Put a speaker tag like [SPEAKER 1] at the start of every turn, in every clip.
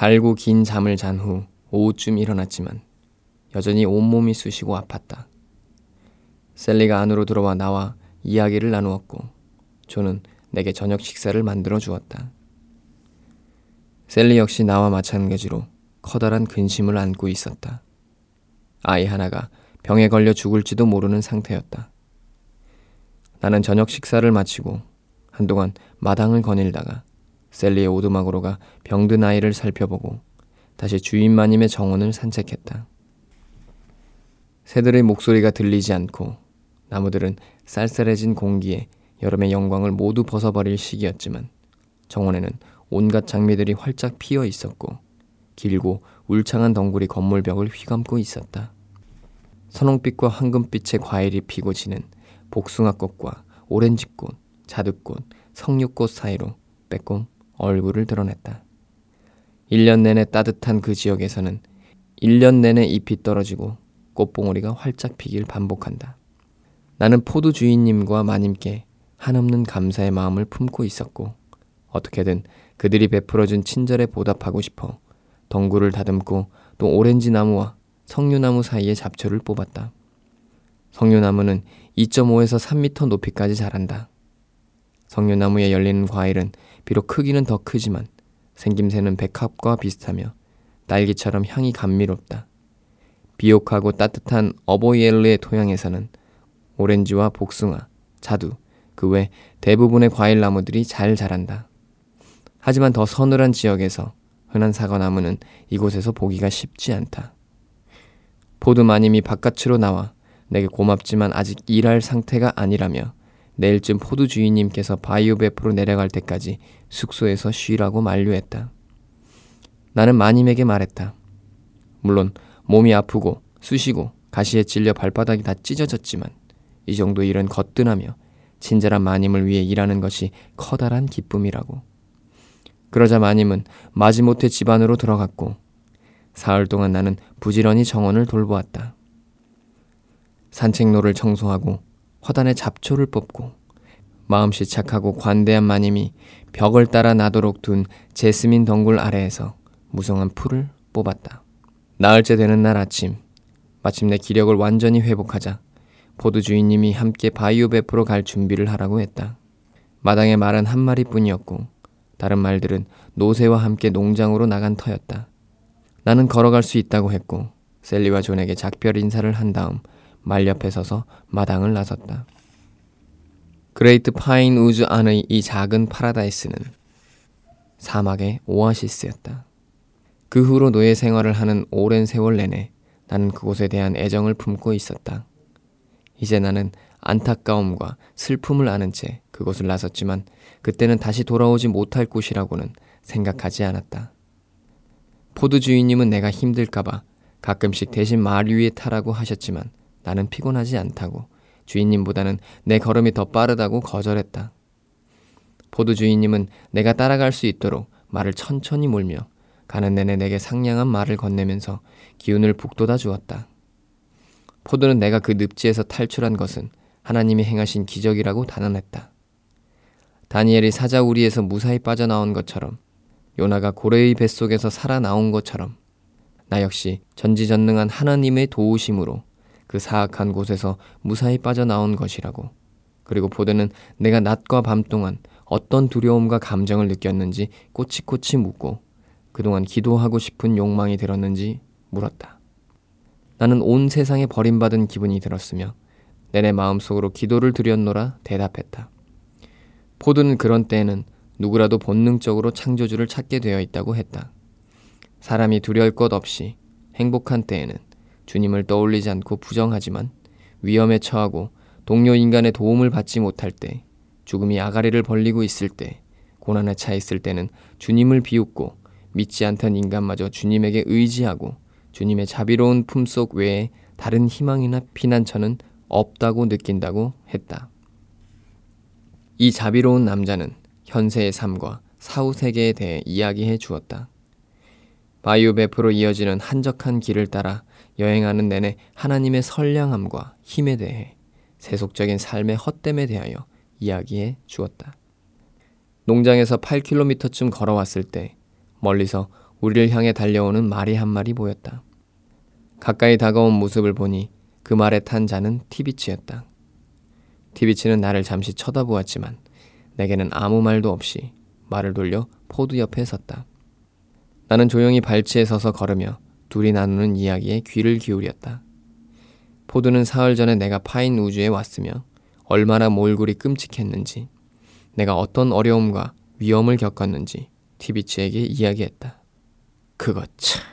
[SPEAKER 1] 달고 긴 잠을 잔 후 오후쯤 일어났지만 여전히 온몸이 쑤시고 아팠다. 셀리가 안으로 들어와 나와 이야기를 나누었고 조는 내게 저녁 식사를 만들어 주었다. 셀리 역시 나와 마찬가지로 커다란 근심을 안고 있었다. 아이 하나가 병에 걸려 죽을지도 모르는 상태였다. 나는 저녁 식사를 마치고 한동안 마당을 거닐다가 셀리의 오두막으로 가 병든 아이를 살펴보고 다시 주인 마님의 정원을 산책했다. 새들의 목소리가 들리지 않고 나무들은 쌀쌀해진 공기에 여름의 영광을 모두 벗어버릴 시기였지만 정원에는 온갖 장미들이 활짝 피어 있었고 길고 울창한 덩굴이 건물 벽을 휘감고 있었다. 선홍빛과 황금빛의 과일이 피고 지는 복숭아꽃과 오렌지꽃, 자두꽃, 석류꽃 사이로 빼꼼 얼굴을 드러냈다. 1년 내내 따뜻한 그 지역에서는 1년 내내 잎이 떨어지고 꽃봉오리가 활짝 피길 반복한다. 나는 포도 주인님과 마님께 한없는 감사의 마음을 품고 있었고 어떻게든 그들이 베풀어준 친절에 보답하고 싶어 덩굴을 다듬고 또 오렌지 나무와 석류나무 사이에 잡초를 뽑았다. 석류나무는 2.5에서 3m 높이까지 자란다. 석류나무에 열리는 과일은 비록 크기는 더 크지만 생김새는 백합과 비슷하며 딸기처럼 향이 감미롭다. 비옥하고 따뜻한 어보이엘르의 토양에서는 오렌지와 복숭아, 자두, 그 외 대부분의 과일 나무들이 잘 자란다. 하지만 더 서늘한 지역에서 흔한 사과 나무는 이곳에서 보기가 쉽지 않다. 포드 마님이 바깥으로 나와 내게 고맙지만 아직 일할 상태가 아니라며 내일쯤 포드 주인님께서 바이유 뵈프로 내려갈 때까지 숙소에서 쉬라고 만류했다. 나는 마님에게 말했다. 물론 몸이 아프고 쑤시고 가시에 찔려 발바닥이 다 찢어졌지만 이 정도 일은 거뜬하며 친절한 마님을 위해 일하는 것이 커다란 기쁨이라고. 그러자 마님은 마지못해 집안으로 들어갔고 사흘 동안 나는 부지런히 정원을 돌보았다. 산책로를 청소하고 화단에 잡초를 뽑고 마음씨 착하고 관대한 마님이 벽을 따라 나도록 둔 제스민 덩굴 아래에서 무성한 풀을 뽑았다. 나흘째 되는 날 아침 마침내 기력을 완전히 회복하자 포드 주인님이 함께 바이오 베프로 갈 준비를 하라고 했다. 마당에 말은 한 마리뿐이었고 다른 말들은 노새와 함께 농장으로 나간 터였다. 나는 걸어갈 수 있다고 했고 셀리와 존에게 작별 인사를 한 다음 말 옆에 서서 마당을 나섰다. 그레이트 파인 우즈 안의 이 작은 파라다이스는 사막의 오아시스였다. 그 후로 노예 생활을 하는 오랜 세월 내내 나는 그곳에 대한 애정을 품고 있었다. 이제 나는 안타까움과 슬픔을 안은 채 그곳을 나섰지만 그때는 다시 돌아오지 못할 곳이라고는 생각하지 않았다. 포드 주인님은 내가 힘들까봐 가끔씩 대신 말 위에 타라고 하셨지만 나는 피곤하지 않다고 주인님보다는 내 걸음이 더 빠르다고 거절했다. 포드 주인님은 내가 따라갈 수 있도록 말을 천천히 몰며 가는 내내 내게 상냥한 말을 건네면서 기운을 북돋아 주었다. 포드는 내가 그 늪지에서 탈출한 것은 하나님이 행하신 기적이라고 단언했다. 다니엘이 사자우리에서 무사히 빠져나온 것처럼 요나가 고래의 뱃속에서 살아나온 것처럼 나 역시 전지전능한 하나님의 도우심으로 그 사악한 곳에서 무사히 빠져나온 것이라고. 그리고 보드는 내가 낮과 밤 동안 어떤 두려움과 감정을 느꼈는지 꼬치꼬치 묻고 그동안 기도하고 싶은 욕망이 들었는지 물었다. 나는 온 세상에 버림받은 기분이 들었으며 내내 마음속으로 기도를 드렸노라 대답했다. 포드는 그런 때에는 누구라도 본능적으로 창조주를 찾게 되어 있다고 했다. 사람이 두려울 것 없이 행복한 때에는 주님을 떠올리지 않고 부정하지만 위험에 처하고 동료 인간의 도움을 받지 못할 때, 죽음이 아가리를 벌리고 있을 때, 고난에 차 있을 때는 주님을 비웃고 믿지 않던 인간마저 주님에게 의지하고 주님의 자비로운 품속 외에 다른 희망이나 피난처는 없다고 느낀다고 했다. 이 자비로운 남자는 현세의 삶과 사후 세계에 대해 이야기해 주었다. 바이오베프로 이어지는 한적한 길을 따라 여행하는 내내 하나님의 선량함과 힘에 대해 세속적인 삶의 헛됨에 대하여 이야기해 주었다. 농장에서 8km쯤 걸어왔을 때 멀리서 우리를 향해 달려오는 말이 한 마리 보였다. 가까이 다가온 모습을 보니 그 말에 탄 자는 티비치였다. 티비치는 나를 잠시 쳐다보았지만 내게는 아무 말도 없이 말을 돌려 포드 옆에 섰다. 나는 조용히 발치에 서서 걸으며 둘이 나누는 이야기에 귀를 기울였다. 포드는 사흘 전에 내가 파인 우즈에 왔으며 얼마나 몰골이 끔찍했는지, 내가 어떤 어려움과 위험을 겪었는지 티비치에게 이야기했다. 그것 참.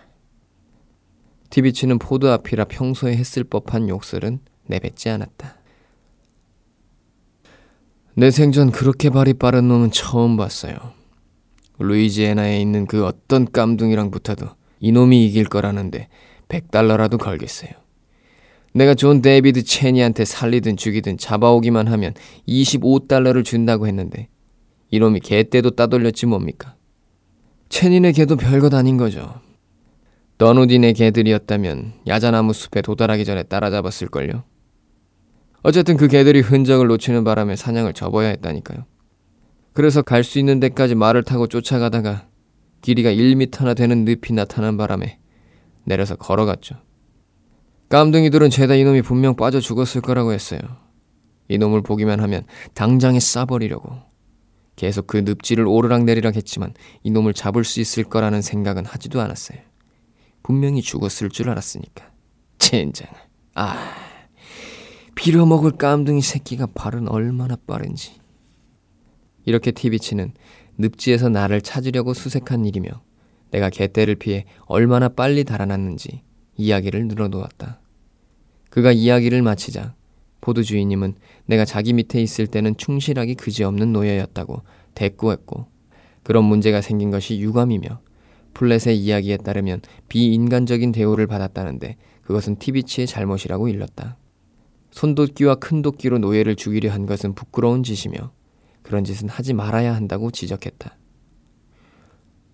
[SPEAKER 1] 티비치는 포드 앞이라 평소에 했을 법한 욕설은 내뱉지 않았다. 내 생전 그렇게 발이 빠른 놈은 처음 봤어요. 루이지애나에 있는 그 어떤 깜둥이랑 붙어도 이놈이 이길 거라는데 100달러라도 걸겠어요. 내가 존 데이비드 체니한테 살리든 죽이든 잡아오기만 하면 25달러를 준다고 했는데 이놈이 개떼도 따돌렸지 뭡니까? 체니네 개도 별것 아닌 거죠. 더누디네 개들이었다면 야자나무 숲에 도달하기 전에 따라잡았을걸요. 어쨌든 그 개들이 흔적을 놓치는 바람에 사냥을 접어야 했다니까요. 그래서 갈 수 있는 데까지 말을 타고 쫓아가다가 길이가 1미터나 되는 늪이 나타난 바람에 내려서 걸어갔죠. 깜둥이들은 죄다 이놈이 분명 빠져 죽었을 거라고 했어요. 이놈을 보기만 하면 당장에 쏴버리려고. 계속 그 늪지를 오르락내리락 했지만 이놈을 잡을 수 있을 거라는 생각은 하지도 않았어요. 분명히 죽었을 줄 알았으니까. 젠장. 아, 빌어먹을 깜둥이 새끼가 발은 얼마나 빠른지. 이렇게 티비치는 늪지에서 나를 찾으려고 수색한 일이며 내가 개떼를 피해 얼마나 빨리 달아났는지 이야기를 늘어놓았다. 그가 이야기를 마치자 포드 주인님은 내가 자기 밑에 있을 때는 충실하기 그지없는 노예였다고 대꾸했고 그런 문제가 생긴 것이 유감이며 플랫의 이야기에 따르면 비인간적인 대우를 받았다는데 그것은 티비치의 잘못이라고 일렀다. 손도끼와 큰 도끼로 노예를 죽이려 한 것은 부끄러운 짓이며 그런 짓은 하지 말아야 한다고 지적했다.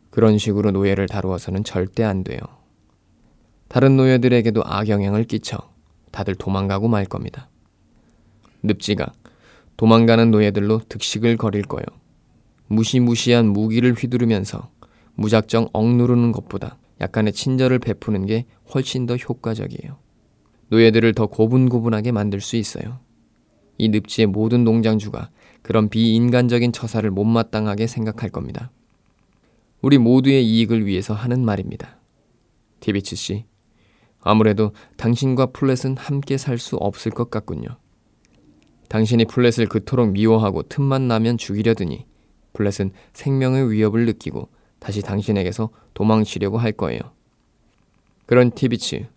[SPEAKER 1] 그런 식으로 노예를 다루어서는 절대 안 돼요. 다른 노예들에게도 악영향을 끼쳐 다들 도망가고 말 겁니다. 늪지가 도망가는 노예들로 득식을 거릴 거요. 무시무시한 무기를 휘두르면서 무작정 억누르는 것보다 약간의 친절을 베푸는 게 훨씬 더 효과적이에요. 노예들을 더 고분고분하게 만들 수 있어요. 이 늪지의 모든 농장주가 그런 비인간적인 처사를 못마땅하게 생각할 겁니다. 우리 모두의 이익을 위해서 하는 말입니다. 디비츠 씨, 아무래도 당신과 플랫은 함께 살 수 없을 것 같군요. 당신이 플랫을 그토록 미워하고 틈만 나면 죽이려 드니 플랫은 생명의 위협을 느끼고 다시 당신에게서 도망치려고 할 거예요. 그런 티비츠,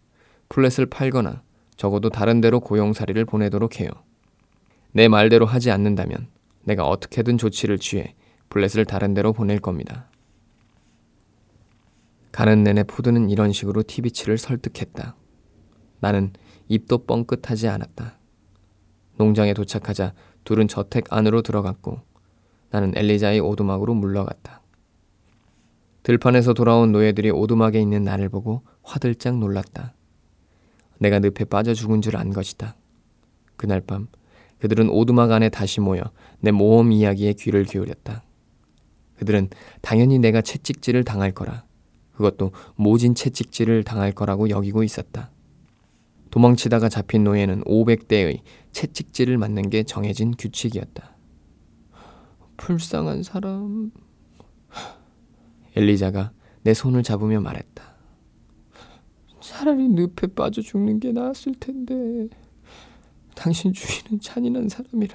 [SPEAKER 1] 플랫을 팔거나 적어도 다른 데로 고용살이를 보내도록 해요. 내 말대로 하지 않는다면 내가 어떻게든 조치를 취해 블렛을 다른 데로 보낼 겁니다. 가는 내내 푸드는 이런 식으로 티비치를 설득했다. 나는 입도 뻥끗하지 않았다. 농장에 도착하자 둘은 저택 안으로 들어갔고 나는 엘리자의 오두막으로 물러갔다. 들판에서 돌아온 노예들이 오두막에 있는 나를 보고 화들짝 놀랐다. 내가 늪에 빠져 죽은 줄 안 것이다. 그날 밤 그들은 오두막 안에 다시 모여 내 모험 이야기에 귀를 기울였다. 그들은 당연히 내가 채찍질을 당할 거라, 그것도 모진 채찍질을 당할 거라고 여기고 있었다. 도망치다가 잡힌 노예는 500대의 채찍질을 맞는 게 정해진 규칙이었다. 불쌍한 사람. 엘리자가 내 손을 잡으며 말했다. 차라리 늪에 빠져 죽는 게 나았을 텐데. 당신 주인은 잔인한 사람이라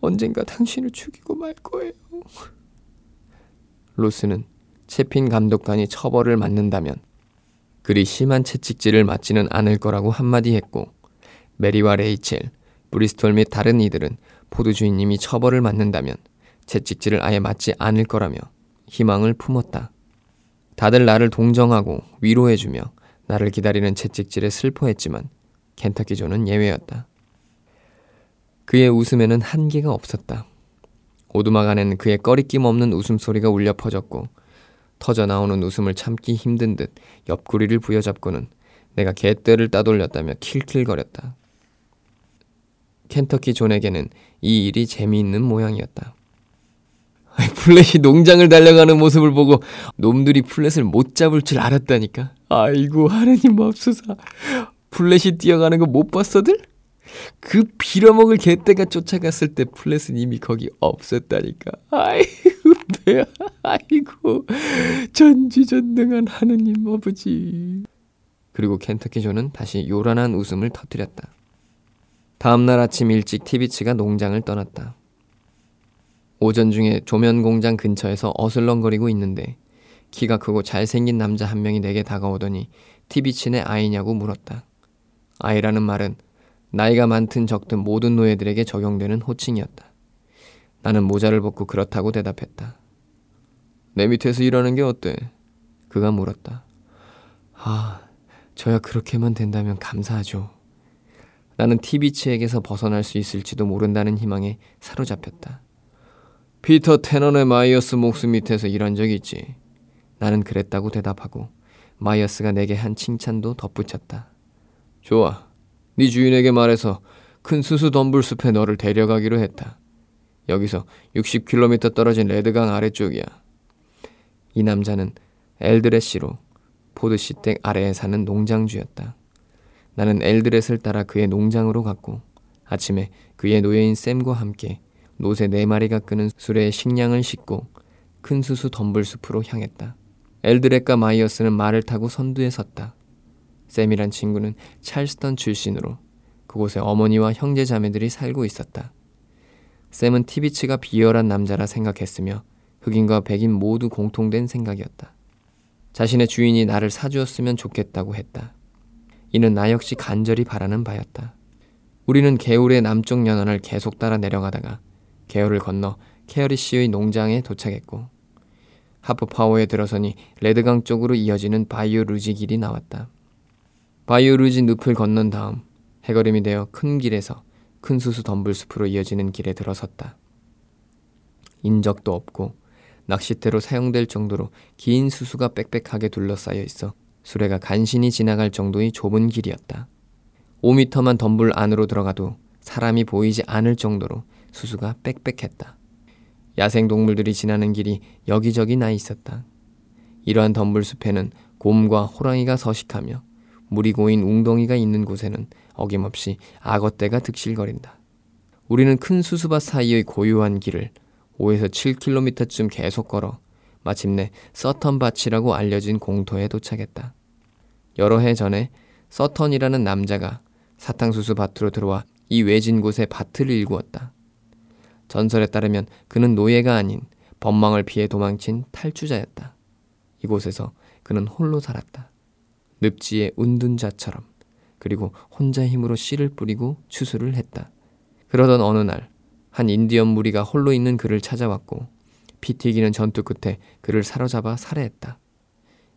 [SPEAKER 1] 언젠가 당신을 죽이고 말 거예요. 로스는 채핀 감독관이 처벌을 맞는다면 그리 심한 채찍질을 맞지는 않을 거라고 한마디 했고 메리와 레이첼, 브리스톨 및 다른 이들은 포드 주인님이 처벌을 맞는다면 채찍질을 아예 맞지 않을 거라며 희망을 품었다. 다들 나를 동정하고 위로해주며 나를 기다리는 채찍질에 슬퍼했지만 켄터키 존은 예외였다. 그의 웃음에는 한계가 없었다. 오두막 안에는 그의 거리낌 없는 웃음소리가 울려 퍼졌고 터져 나오는 웃음을 참기 힘든 듯 옆구리를 부여잡고는 내가 개떼를 따돌렸다며 킬킬거렸다. 켄터키 존에게는 이 일이 재미있는 모양이었다. 플랫이 농장을 달려가는 모습을 보고 놈들이 플랫을 못 잡을 줄 알았다니까. 아이고 하느님 맙소사. 플랫이 뛰어가는 거 못 봤어들? 그 빌어먹을 개떼가 쫓아갔을 때 플랫은 이미 거기 없었다니까. 아이고 배야. 아이고 전지전능한 하느님 아버지. 그리고 켄터키 존은 다시 요란한 웃음을 터뜨렸다. 다음날 아침 일찍 티비치가 농장을 떠났다. 오전 중에 조면 공장 근처에서 어슬렁거리고 있는데 키가 크고 잘생긴 남자 한 명이 내게 다가오더니 티비치네 아이냐고 물었다. 아이라는 말은 나이가 많든 적든 모든 노예들에게 적용되는 호칭이었다. 나는 모자를 벗고 그렇다고 대답했다. 내 밑에서 일하는 게 어때? 그가 물었다. 아, 저야 그렇게만 된다면 감사하죠. 나는 티비치에게서 벗어날 수 있을지도 모른다는 희망에 사로잡혔다. 피터 테넌의 마이어스 목수 밑에서 일한 적 있지. 나는 그랬다고 대답하고 마이어스가 내게 한 칭찬도 덧붙였다. 좋아. 네 주인에게 말해서 큰 수수 덤불숲에 너를 데려가기로 했다. 여기서 60km 떨어진 레드강 아래쪽이야. 이 남자는 엘드렛으로 포드 씨 댁 아래에 사는 농장주였다. 나는 엘드렛을 따라 그의 농장으로 갔고 아침에 그의 노예인 샘과 함께 노새 네 마리가 끄는 수레에 식량을 싣고 큰 수수 덤불숲으로 향했다. 엘드렛과 마이어스는 말을 타고 선두에 섰다. 샘이란 친구는 찰스턴 출신으로 그곳에 어머니와 형제 자매들이 살고 있었다. 샘은 티비치가 비열한 남자라 생각했으며 흑인과 백인 모두 공통된 생각이었다. 자신의 주인이 나를 사주었으면 좋겠다고 했다. 이는 나 역시 간절히 바라는 바였다. 우리는 개울의 남쪽 연안을 계속 따라 내려가다가 개울을 건너 케어리시의 농장에 도착했고 하프 파워에 들어서니 레드강 쪽으로 이어지는 바이오 루지 길이 나왔다. 바이오 루지 늪을 건넌 다음 해거림이 되어 큰 길에서 큰 수수 덤불 숲으로 이어지는 길에 들어섰다. 인적도 없고 낚싯대로 사용될 정도로 긴 수수가 빽빽하게 둘러싸여 있어 수레가 간신히 지나갈 정도의 좁은 길이었다. 5미터만 덤불 안으로 들어가도 사람이 보이지 않을 정도로 수수가 빽빽했다. 야생 동물들이 지나는 길이 여기저기 나 있었다. 이러한 덤불 숲에는 곰과 호랑이가 서식하며 물이 고인 웅덩이가 있는 곳에는 어김없이 악어떼가 득실거린다. 우리는 큰 수수밭 사이의 고요한 길을 5에서 7km쯤 계속 걸어 마침내 서턴밭이라고 알려진 공터에 도착했다. 여러 해 전에 서턴이라는 남자가 사탕수수 밭으로 들어와 이 외진 곳에 밭을 일구었다. 전설에 따르면 그는 노예가 아닌 법망을 피해 도망친 탈주자였다. 이곳에서 그는 홀로 살았다. 늪지의 운둔 자처럼 그리고 혼자 힘으로 씨를 뿌리고 추수를 했다. 그러던 어느 날 한 인디언 무리가 홀로 있는 그를 찾아왔고 피 튀기는 전투 끝에 그를 사로잡아 살해했다.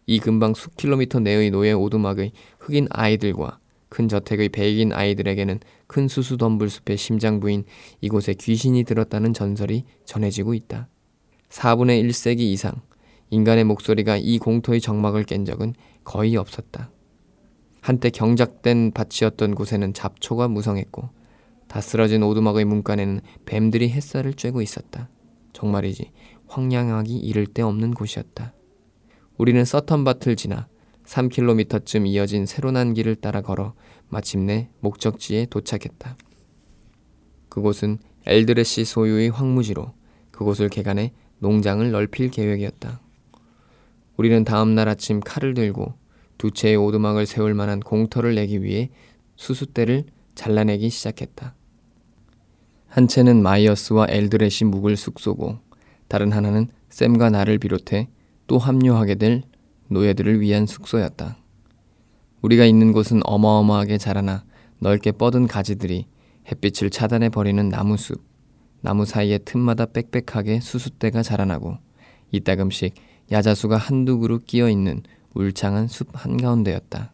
[SPEAKER 1] 이 근방 수 킬로미터 내의 노예 오두막의 흑인 아이들과 큰 저택의 백인 아이들에게는 큰 수수 덤불숲의 심장부인 이곳에 귀신이 들었다는 전설이 전해지고 있다. 4분의 1세기 이상 인간의 목소리가 이 공터의 정막을 깬 적은 거의 없었다. 한때 경작된 밭이었던 곳에는 잡초가 무성했고 다 쓰러진 오두막의 문간에는 뱀들이 햇살을 쬐고 있었다. 정말이지 황량하기 이를 데 없는 곳이었다. 우리는 서턴밭을 지나 3km쯤 이어진 새로 난 길을 따라 걸어 마침내 목적지에 도착했다. 그곳은 엘드레시 소유의 황무지로 그곳을 개간해 농장을 넓힐 계획이었다. 우리는 다음 날 아침 칼을 들고 두 채의 오두막을 세울 만한 공터를 내기 위해 수수대를 잘라내기 시작했다. 한 채는 마이어스와 엘드레시 묵을 숙소고 다른 하나는 샘과 나를 비롯해 또 합류하게 될 노예들을 위한 숙소였다. 우리가 있는 곳은 어마어마하게 자라나 넓게 뻗은 가지들이 햇빛을 차단해 버리는 나무숲, 나무 사이의 틈마다 빽빽하게 수숫대가 자라나고 이따금씩 야자수가 한두 그루 끼어 있는 울창한 숲 한가운데였다.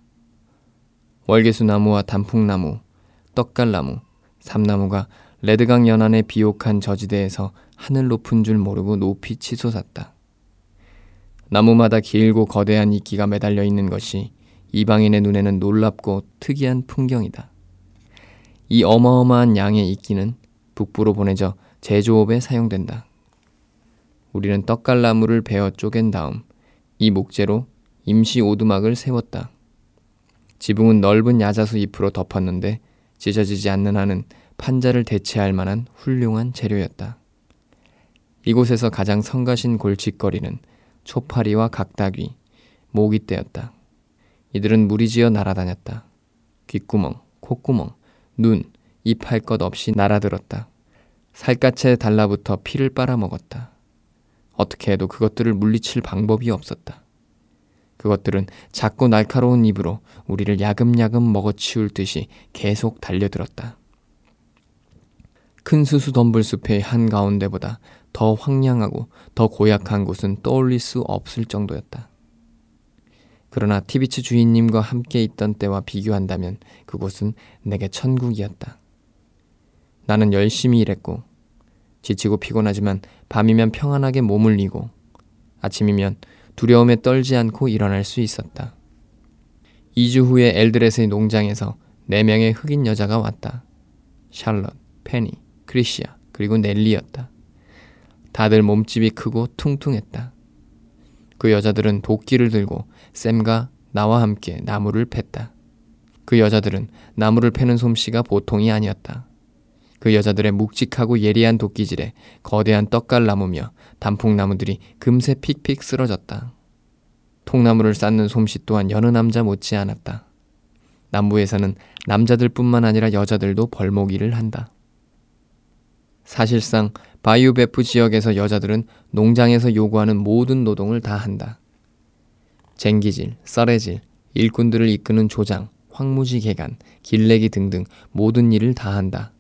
[SPEAKER 1] 월계수 나무와 단풍나무, 떡갈나무, 삼나무가 레드강 연안의 비옥한 저지대에서 하늘 높은 줄 모르고 높이 치솟았다. 나무마다 길고 거대한 이끼가 매달려 있는 것이 이방인의 눈에는 놀랍고 특이한 풍경이다. 이 어마어마한 양의 이끼는 북부로 보내져 제조업에 사용된다. 우리는 떡갈나무를 베어 쪼갠 다음 이 목재로 임시 오두막을 세웠다. 지붕은 넓은 야자수 잎으로 덮었는데 찢어지지 않는 한은 판자를 대체할 만한 훌륭한 재료였다. 이곳에서 가장 성가신 골칫거리는 초파리와 각다귀, 모기떼였다. 이들은 무리지어 날아다녔다. 귓구멍, 콧구멍, 눈, 입할 것 없이 날아들었다. 살갗에 달라붙어 피를 빨아먹었다. 어떻게 해도 그것들을 물리칠 방법이 없었다. 그것들은 작고 날카로운 입으로 우리를 야금야금 먹어치울 듯이 계속 달려들었다. 큰 수수 덤불숲의 한가운데보다 더 황량하고 더 고약한 곳은 떠올릴 수 없을 정도였다. 그러나 티비츠 주인님과 함께 있던 때와 비교한다면 그곳은 내게 천국이었다. 나는 열심히 일했고 지치고 피곤하지만 밤이면 평안하게 몸을 이고 아침이면 두려움에 떨지 않고 일어날 수 있었다. 2주 후에 엘드렛의 농장에서 4명의 흑인 여자가 왔다. 샬럿, 페니, 크리시아, 그리고 넬리였다. 다들 몸집이 크고 퉁퉁했다. 그 여자들은 도끼를 들고 샘과 나와 함께 나무를 팼다. 그 여자들은 나무를 패는 솜씨가 보통이 아니었다. 그 여자들의 묵직하고 예리한 도끼질에 거대한 떡갈나무며 단풍나무들이 금세 픽픽 쓰러졌다. 통나무를 쌓는 솜씨 또한 여느 남자 못지 않았다. 남부에서는 남자들뿐만 아니라 여자들도 벌목일을 한다. 사실상 바이오베프 지역에서 여자들은 농장에서 요구하는 모든 노동을 다 한다. 쟁기질, 써레질, 일꾼들을 이끄는 조장, 황무지 개간, 길내기 등등 모든 일을 다 한다.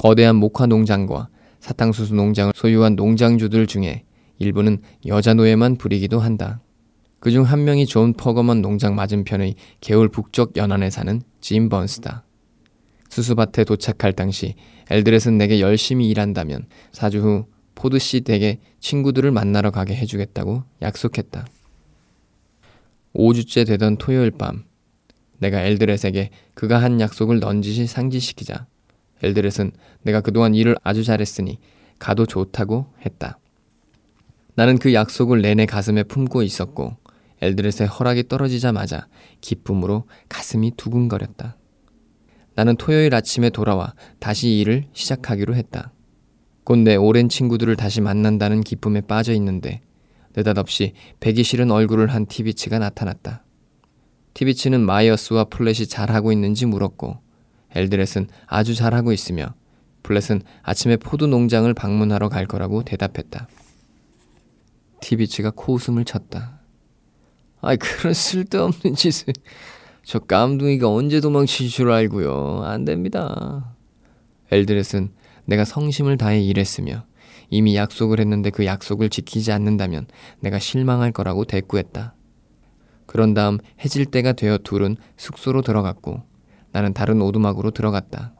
[SPEAKER 1] 거대한 목화 농장과 사탕수수 농장을 소유한 농장주들 중에 일부는 여자 노예만 부리기도 한다. 그중 한 명이 존 퍼거먼 농장 맞은편의 개울 북쪽 연안에 사는 짐 번스다. 수수밭에 도착할 당시 엘드렛은 내게 열심히 일한다면 4주 후 포드씨 댁에 친구들을 만나러 가게 해주겠다고 약속했다. 5주째 되던 토요일 밤 내가 엘드렛에게 그가 한 약속을 넌지시 상기시키자 엘드렛은 내가 그동안 일을 아주 잘했으니 가도 좋다고 했다. 나는 그 약속을 내내 가슴에 품고 있었고 엘드렛의 허락이 떨어지자마자 기쁨으로 가슴이 두근거렸다. 나는 토요일 아침에 돌아와 다시 일을 시작하기로 했다. 곧 내 오랜 친구들을 다시 만난다는 기쁨에 빠져 있는데 느닷없이 뵈기 싫은 얼굴을 한 티비치가 나타났다. 티비치는 마이어스와 플랫이 잘하고 있는지 물었고 엘드렛은 아주 잘하고 있으며 플랫은 아침에 포드 농장을 방문하러 갈 거라고 대답했다. 티비치가 코웃음을 쳤다. 아이 그런 쓸데없는 짓을 저 깜둥이가 언제 도망칠 줄 알고요. 안 됩니다. 엘드렛은 내가 성심을 다해 일했으며 이미 약속을 했는데 그 약속을 지키지 않는다면 내가 실망할 거라고 대꾸했다. 그런 다음 해질 때가 되어 둘은 숙소로 들어갔고 나는 다른 오두막으로 들어갔다.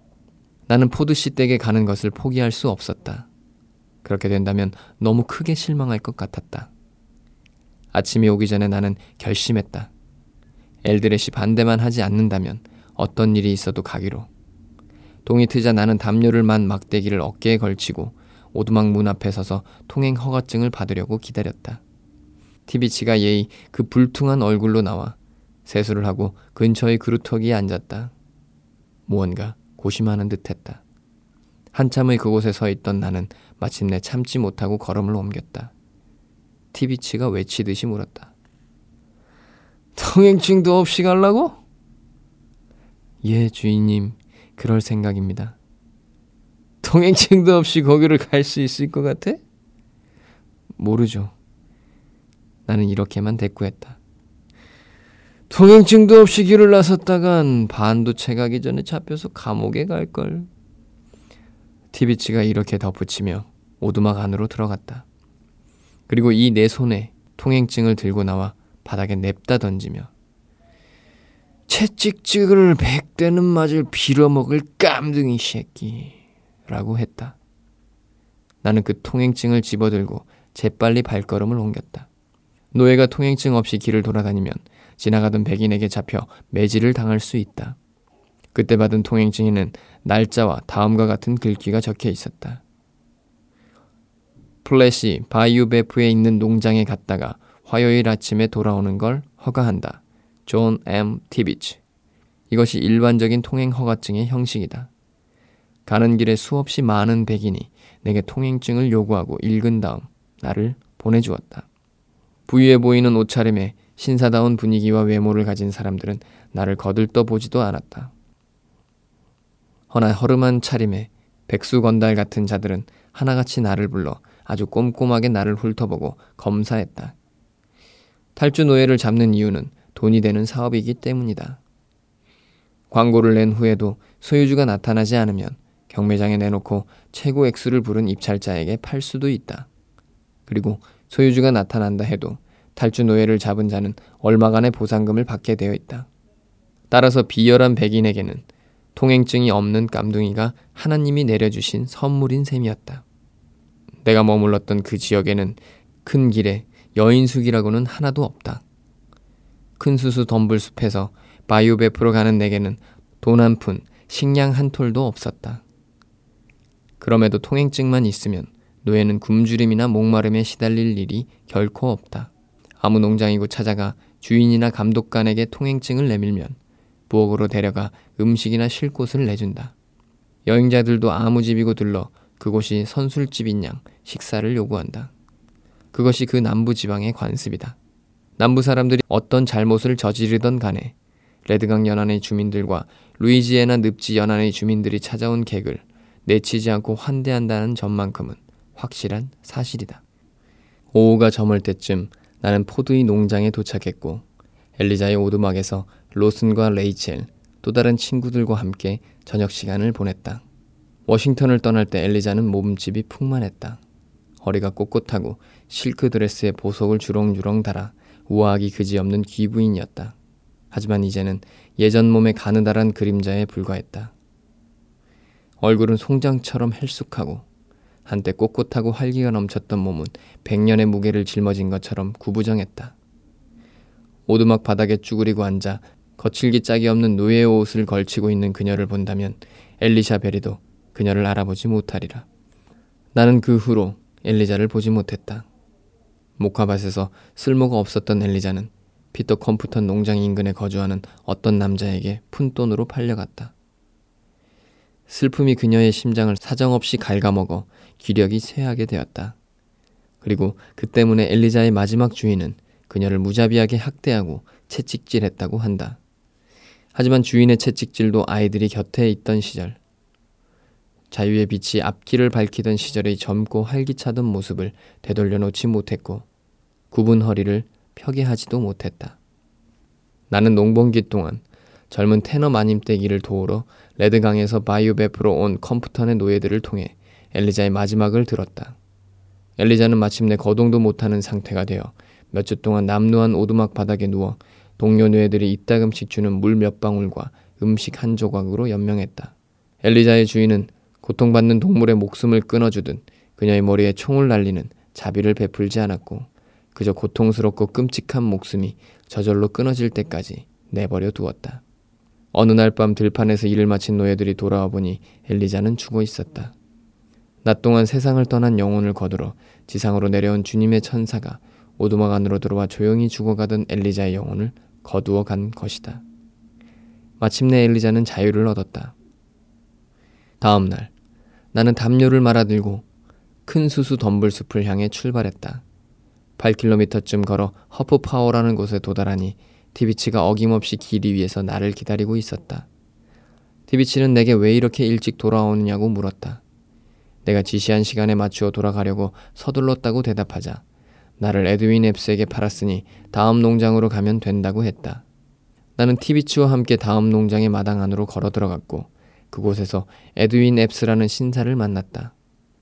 [SPEAKER 1] 나는 포드씨 댁에 가는 것을 포기할 수 없었다. 그렇게 된다면 너무 크게 실망할 것 같았다. 아침이 오기 전에 나는 결심했다. 엘드렛이 반대만 하지 않는다면 어떤 일이 있어도 가기로. 동이 트자 나는 담요를 만 막대기를 어깨에 걸치고 오두막 문 앞에 서서 통행 허가증을 받으려고 기다렸다. 티비치가 예의 그 불퉁한 얼굴로 나와 세수를 하고 근처의 그루터기에 앉았다. 무언가 고심하는 듯했다. 한참의 그곳에 서 있던 나는 마침내 참지 못하고 걸음을 옮겼다. 티비치가 외치듯이 물었다. 통행증도 없이 갈라고? 예, 주인님. 그럴 생각입니다. 통행증도 없이 거기를 갈 수 있을 것 같아? 모르죠. 나는 이렇게만 대꾸했다. 통행증도 없이 길을 나섰다간 반도체 가기 전에 잡혀서 감옥에 갈걸. 티비치가 이렇게 덧붙이며 오두막 안으로 들어갔다. 그리고 이 내 손에 통행증을 들고 나와 바닥에 냅다 던지며 채찍찍을 백대는 맞을 빌어먹을 깜둥이 새끼 라고 했다. 나는 그 통행증을 집어들고 재빨리 발걸음을 옮겼다. 노예가 통행증 없이 길을 돌아다니면 지나가던 백인에게 잡혀 매질을 당할 수 있다. 그때 받은 통행증에는 날짜와 다음과 같은 글귀가 적혀 있었다. 플랫이 바이오베프에 있는 농장에 갔다가 화요일 아침에 돌아오는 걸 허가한다. 존 M. 티비치. 이것이 일반적인 통행 허가증의 형식이다. 가는 길에 수없이 많은 백인이 내게 통행증을 요구하고 읽은 다음 나를 보내주었다. 부유해 보이는 옷차림에 신사다운 분위기와 외모를 가진 사람들은 나를 거들떠 보지도 않았다. 허나 허름한 차림에 백수 건달 같은 자들은 하나같이 나를 불러 아주 꼼꼼하게 나를 훑어보고 검사했다. 탈주 노예를 잡는 이유는 돈이 되는 사업이기 때문이다. 광고를 낸 후에도 소유주가 나타나지 않으면 경매장에 내놓고 최고 액수를 부른 입찰자에게 팔 수도 있다. 그리고 소유주가 나타난다 해도 탈주 노예를 잡은 자는 얼마간의 보상금을 받게 되어 있다. 따라서 비열한 백인에게는 통행증이 없는 깜둥이가 하나님이 내려주신 선물인 셈이었다. 내가 머물렀던 그 지역에는 큰 길에 여인숙이라고는 하나도 없다. 큰 수수 덤불숲에서 바이오베프로 가는 내게는 돈 한 푼, 식량 한 톨도 없었다. 그럼에도 통행증만 있으면 노예는 굶주림이나 목마름에 시달릴 일이 결코 없다. 아무 농장이고 찾아가 주인이나 감독관에게 통행증을 내밀면 부엌으로 데려가 음식이나 쉴 곳을 내준다. 여행자들도 아무 집이고 들러 그곳이 선술집인 양 식사를 요구한다. 그것이 그 남부 지방의 관습이다. 남부 사람들이 어떤 잘못을 저지르던 간에 레드강 연안의 주민들과 루이지애나 늪지 연안의 주민들이 찾아온 객을 내치지 않고 환대한다는 점만큼은 확실한 사실이다. 오후가 저물 때쯤 나는 포드의 농장에 도착했고 엘리자의 오두막에서 로슨과 레이첼 또 다른 친구들과 함께 저녁 시간을 보냈다. 워싱턴을 떠날 때 엘리자는 몸집이 풍만했다. 허리가 꼿꼿하고 실크 드레스에 보석을 주렁주렁 달아 우아하기 그지없는 귀부인이었다. 하지만 이제는 예전 몸의 가느다란 그림자에 불과했다. 얼굴은 송장처럼 헬쑥하고 한때 꼿꼿하고 활기가 넘쳤던 몸은 백년의 무게를 짊어진 것처럼 구부정했다. 오두막 바닥에 쭈그리고 앉아 거칠기 짝이 없는 노예의 옷을 걸치고 있는 그녀를 본다면 엘리샤 베리도 그녀를 알아보지 못하리라. 나는 그 후로 엘리자를 보지 못했다. 모카밭에서 쓸모가 없었던 엘리자는 피터 컴퓨터 농장 인근에 거주하는 어떤 남자에게 푼돈으로 팔려갔다. 슬픔이 그녀의 심장을 사정없이 갉아먹어 기력이 쇠하게 되었다. 그리고 그 때문에 엘리자의 마지막 주인은 그녀를 무자비하게 학대하고 채찍질했다고 한다. 하지만 주인의 채찍질도 아이들이 곁에 있던 시절, 자유의 빛이 앞길을 밝히던 시절의 젊고 활기차던 모습을 되돌려 놓지 못했고 굽은 허리를 펴게 하지도 못했다. 나는 농번기 동안 젊은 테너 마님떼기를 도우러 레드강에서 바이오베프로 온 컴퓨턴의 노예들을 통해 엘리자의 마지막을 들었다. 엘리자는 마침내 거동도 못하는 상태가 되어 몇 주 동안 남루한 오두막 바닥에 누워 동료 노예들이 이따금씩 주는 물 몇 방울과 음식 한 조각으로 연명했다. 엘리자의 주인은 고통받는 동물의 목숨을 끊어주듯 그녀의 머리에 총을 날리는 자비를 베풀지 않았고 그저 고통스럽고 끔찍한 목숨이 저절로 끊어질 때까지 내버려 두었다. 어느 날 밤 들판에서 일을 마친 노예들이 돌아와 보니 엘리자는 죽어 있었다. 낮 동안 세상을 떠난 영혼을 거두러 지상으로 내려온 주님의 천사가 오두막 안으로 들어와 조용히 죽어가던 엘리자의 영혼을 거두어 간 것이다. 마침내 엘리자는 자유를 얻었다. 다음 날 나는 담요를 말아들고 큰 수수 덤불 숲을 향해 출발했다. 8km쯤 걸어 허프파워라는 곳에 도달하니 티비치가 어김없이 길이 위에서 나를 기다리고 있었다. 티비치는 내게 왜 이렇게 일찍 돌아오느냐고 물었다. 내가 지시한 시간에 맞추어 돌아가려고 서둘렀다고 대답하자 나를 에드윈 앱스에게 팔았으니 다음 농장으로 가면 된다고 했다. 나는 티비치와 함께 다음 농장의 마당 안으로 걸어 들어갔고 그곳에서 에드윈 앱스라는 신사를 만났다.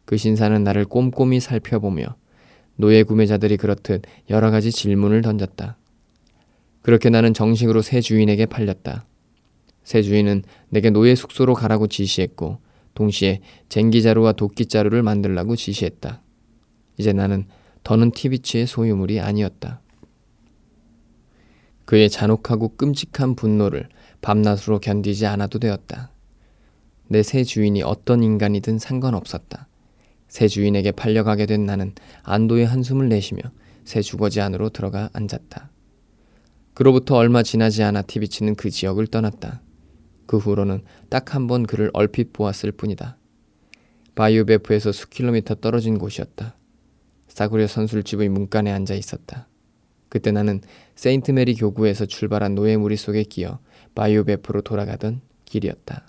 [SPEAKER 1] 그 신사는 나를 꼼꼼히 살펴보며 노예 구매자들이 그렇듯 여러 가지 질문을 던졌다. 그렇게 나는 정식으로 새 주인에게 팔렸다. 새 주인은 내게 노예 숙소로 가라고 지시했고 동시에 쟁기자루와 도끼자루를 만들라고 지시했다. 이제 나는 더는 티비치의 소유물이 아니었다. 그의 잔혹하고 끔찍한 분노를 밤낮으로 견디지 않아도 되었다. 내 새 주인이 어떤 인간이든 상관없었다. 새 주인에게 팔려가게 된 나는 안도의 한숨을 내쉬며 새 주거지 안으로 들어가 앉았다. 그로부터 얼마 지나지 않아 티비치는 그 지역을 떠났다. 그 후로는 딱 한 번 그를 얼핏 보았을 뿐이다. 바이오베프에서 수킬로미터 떨어진 곳이었다. 싸구려 선술집의 문간에 앉아 있었다. 그때 나는 세인트 메리 교구에서 출발한 노예 무리 속에 끼어 바이오베프로 돌아가던 길이었다.